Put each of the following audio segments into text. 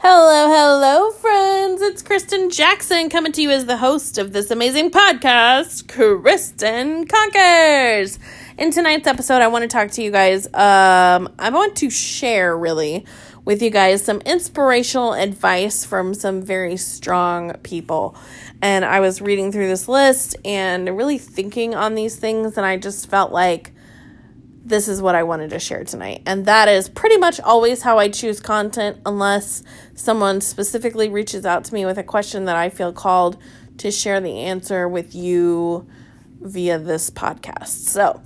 Hello, hello, friends. It's Kristen Jackson coming to you as the host of this amazing podcast, Kristen Conquers. In tonight's episode, I want to talk to you guys. Um, I want to share really with you guys some inspirational advice from some very strong people. And I was reading through this list and really thinking on these things, and I just felt like this is what I wanted to share tonight. And that is pretty much always how I choose content, unless someone specifically reaches out to me with a question that I feel called to share the answer with you via this podcast. So,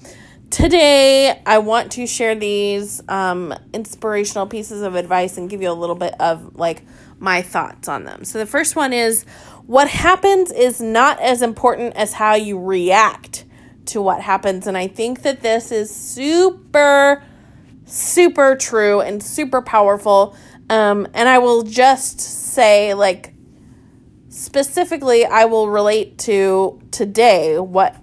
today I want to share these um, inspirational pieces of advice and give you a little bit of like my thoughts on them. So, the first one is what happens is not as important as how you react to what happens. And I think that this is super, super true and super powerful. Um, and I will just say, like, specifically, I will relate to today what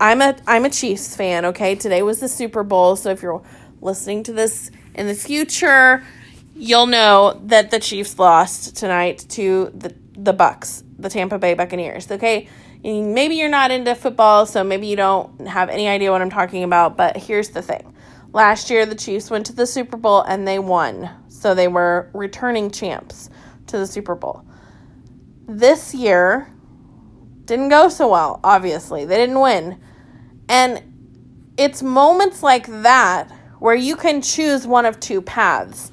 I'm a I'm a Chiefs fan, okay? Today was the Super Bowl, so if you're listening to this in the future, you'll know that the Chiefs lost tonight to the the Bucks, the Tampa Bay Buccaneers, okay? Maybe you're not into football, so maybe you don't have any idea what I'm talking about, but here's the thing. Last year, the Chiefs went to the Super Bowl and they won. So they were returning champs to the Super Bowl. This year didn't go so well, obviously. They didn't win. And it's moments like that where you can choose one of two paths.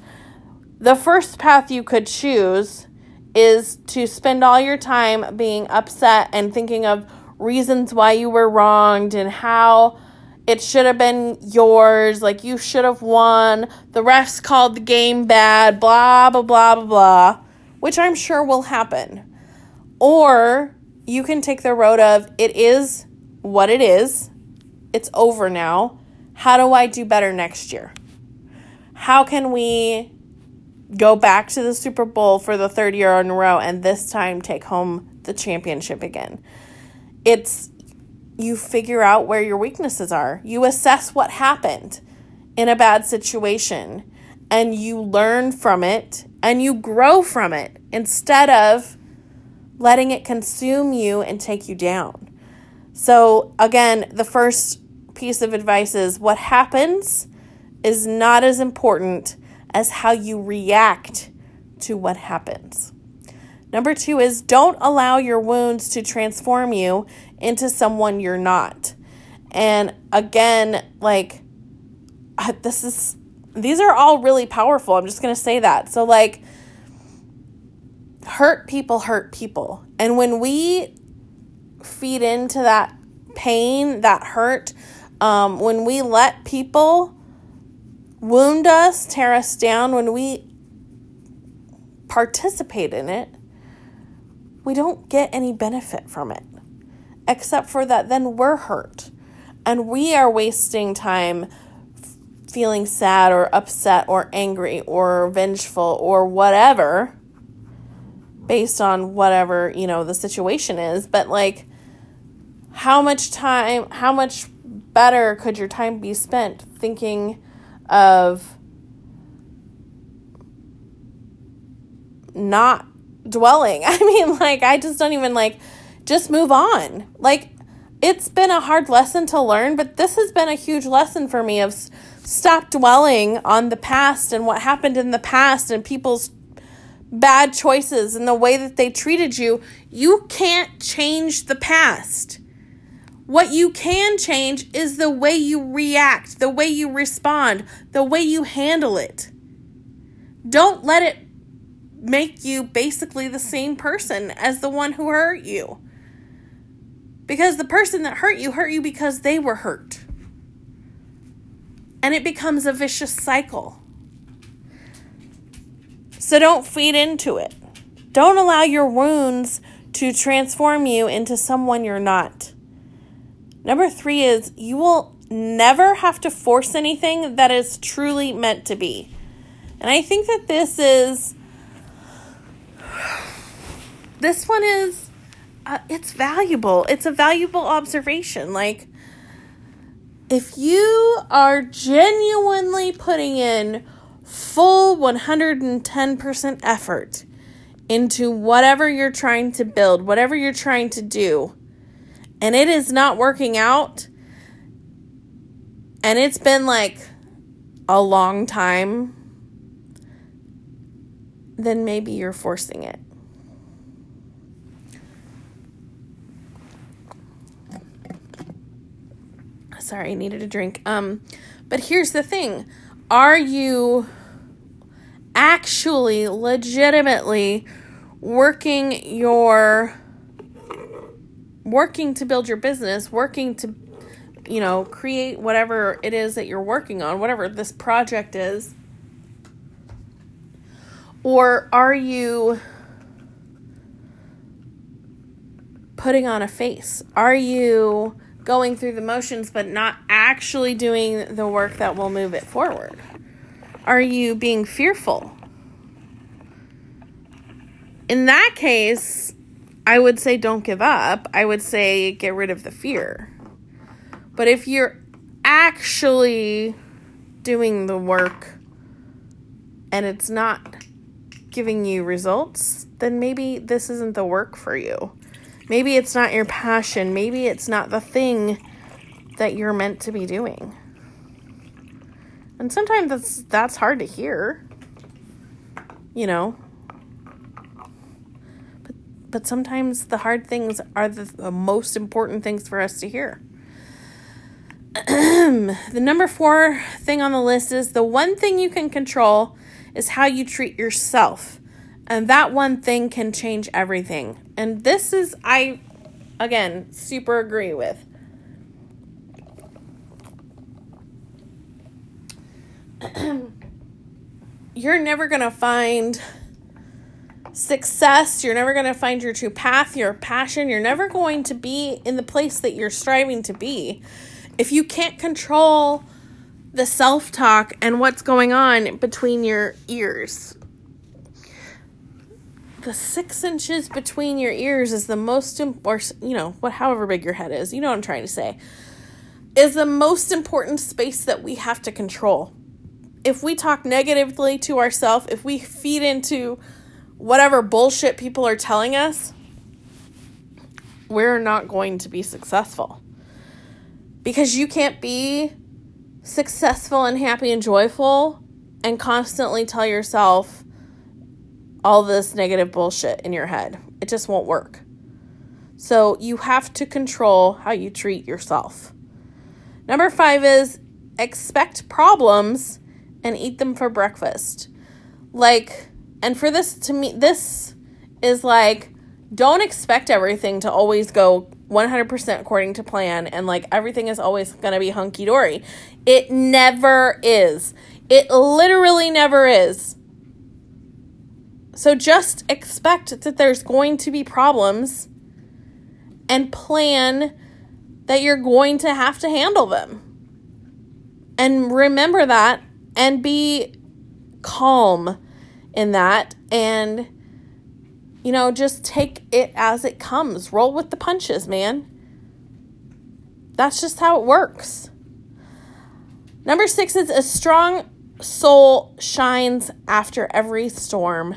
The first path you could choose is to spend all your time being upset and thinking of reasons why you were wronged and how it should have been yours, like you should have won, the refs called the game bad, blah, blah, blah, blah, blah, which I'm sure will happen. Or you can take the road of it is what it is, it's over now. How do I do better next year? How can we go back to the Super Bowl for the third year in a row and this time take home the championship again. It's you figure out where your weaknesses are. You assess what happened in a bad situation and you learn from it and you grow from it instead of letting it consume you and take you down. So, again, the first piece of advice is what happens is not as important as how you react to what happens. Number two is don't allow your wounds to transform you into someone you're not. And again, like, this is, these are all really powerful. I'm just going to say that. So, like, hurt people hurt people. And when we feed into that pain, that hurt, um, when we let people wound us, tear us down, when we participate in it, we don't get any benefit from it. Except for that, then we're hurt. And we are wasting time feeling sad or upset or angry or vengeful or whatever based on whatever, you know, the situation is. But like, how much time, how much better could your time be spent thinking of not dwelling. I mean, like, I just don't even like, just move on. Like, it's been a hard lesson to learn, but this has been a huge lesson for me of stop dwelling on the past and what happened in the past and people's bad choices and the way that they treated you. You can't change the past. What you can change is the way you react, the way you respond, the way you handle it. Don't let it make you basically the same person as the one who hurt you. Because the person that hurt you hurt you because they were hurt. And it becomes a vicious cycle. So don't feed into it. Don't allow your wounds to transform you into someone you're not. Number three is you will never have to force anything that is truly meant to be. And I think that this is, this one is, uh, it's valuable. It's a valuable observation. Like, if you are genuinely putting in full 110% effort into whatever you're trying to build, whatever you're trying to do, and it is not working out, and it's been like a long time, then maybe you're forcing it. Sorry, I needed a drink. Um, but here's the thing. Are you actually legitimately working your working to build your business, working to you know, create whatever it is that you're working on, whatever this project is? Or are you putting on a face? Are you going through the motions but not actually doing the work that will move it forward? Are you being fearful? In that case, I would say don't give up. I would say get rid of the fear. But if you're actually doing the work and it's not giving you results, then maybe this isn't the work for you. Maybe it's not your passion. Maybe it's not the thing that you're meant to be doing. And sometimes that's that's hard to hear. You know. But sometimes the hard things are the, most important things for us to hear. the number 4 thing on the list is the one thing you can control is how you treat yourself. And that one thing can change everything. And this is, I, again, super agree with. You're never going to find success. You're never going to find your true path, your passion. You're never going to be in the place that you're striving to be if you can't control the self talk and what's going on between your ears the six inches between your ears is the most important, you know, what, however big your head is, you know what I'm trying to say, is the most important space that we have to control. If we talk negatively to ourselves, if we feed into whatever bullshit people are telling us, we're not going to be successful. Because you can't be successful and happy and joyful and constantly tell yourself, all this negative bullshit in your head. It just won't work. So you have to control how you treat yourself. Number five is expect problems and eat them for breakfast. Like, and for this to me, this is like, don't expect everything to always go 100% according to plan and like everything is always going to be hunky dory. It never is. It literally never is. So just expect that there's going to be problems and plan that you're going to have to handle them. And remember that and be calm in that and you know just take it as it comes. Roll with the punches, man. That's just how it works. Number 6 is a strong soul shines after every storm.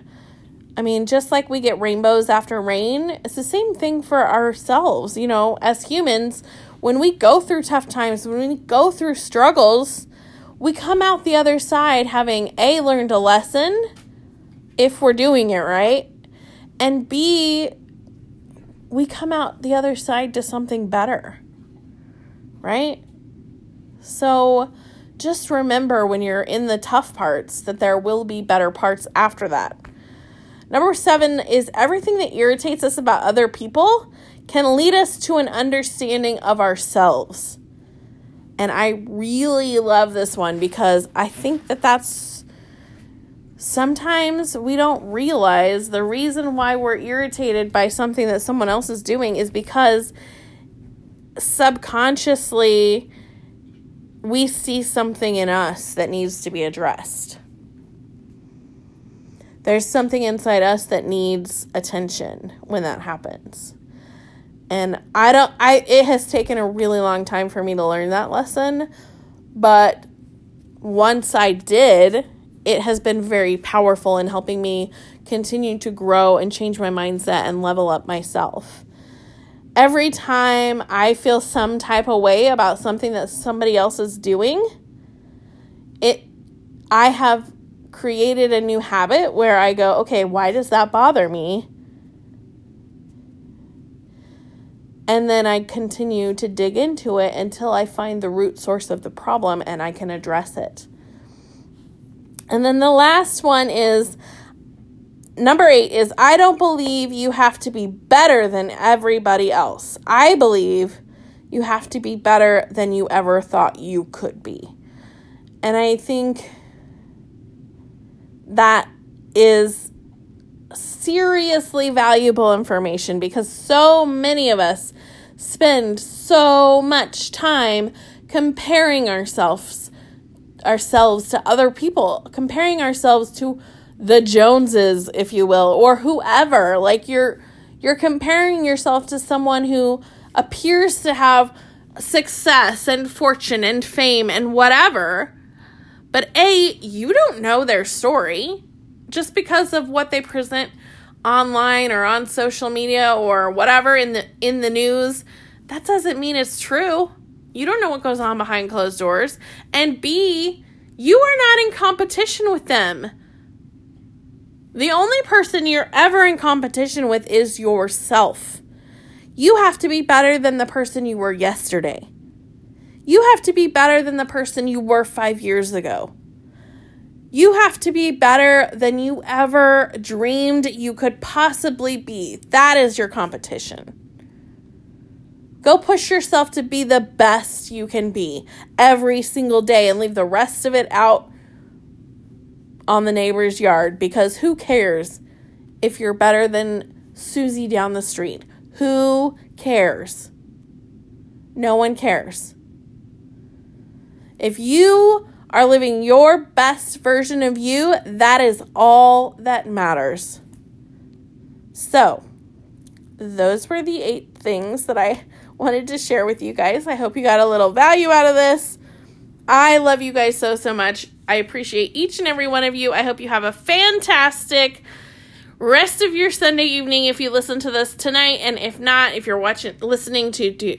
I mean, just like we get rainbows after rain, it's the same thing for ourselves. You know, as humans, when we go through tough times, when we go through struggles, we come out the other side having A, learned a lesson if we're doing it right, and B, we come out the other side to something better, right? So just remember when you're in the tough parts that there will be better parts after that. Number seven is everything that irritates us about other people can lead us to an understanding of ourselves. And I really love this one because I think that that's sometimes we don't realize the reason why we're irritated by something that someone else is doing is because subconsciously we see something in us that needs to be addressed. There's something inside us that needs attention when that happens. And I don't I it has taken a really long time for me to learn that lesson, but once I did, it has been very powerful in helping me continue to grow and change my mindset and level up myself. Every time I feel some type of way about something that somebody else is doing, it I have created a new habit where I go, okay, why does that bother me? And then I continue to dig into it until I find the root source of the problem and I can address it. And then the last one is number eight is I don't believe you have to be better than everybody else. I believe you have to be better than you ever thought you could be. And I think that is seriously valuable information because so many of us spend so much time comparing ourselves ourselves to other people, comparing ourselves to the Joneses, if you will, or whoever. Like you're you're comparing yourself to someone who appears to have success and fortune and fame and whatever. But A, you don't know their story just because of what they present online or on social media or whatever in the in the news, that doesn't mean it's true. You don't know what goes on behind closed doors. And B, you are not in competition with them. The only person you're ever in competition with is yourself. You have to be better than the person you were yesterday. You have to be better than the person you were five years ago. You have to be better than you ever dreamed you could possibly be. That is your competition. Go push yourself to be the best you can be every single day and leave the rest of it out on the neighbor's yard because who cares if you're better than Susie down the street? Who cares? No one cares. If you are living your best version of you, that is all that matters. So, those were the eight things that I wanted to share with you guys. I hope you got a little value out of this. I love you guys so, so much. I appreciate each and every one of you. I hope you have a fantastic rest of your Sunday evening if you listen to this tonight. And if not, if you're watching, listening to, to,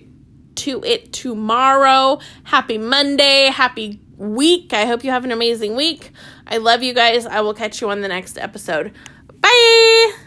to it tomorrow, happy Monday, happy week. I hope you have an amazing week. I love you guys. I will catch you on the next episode. Bye.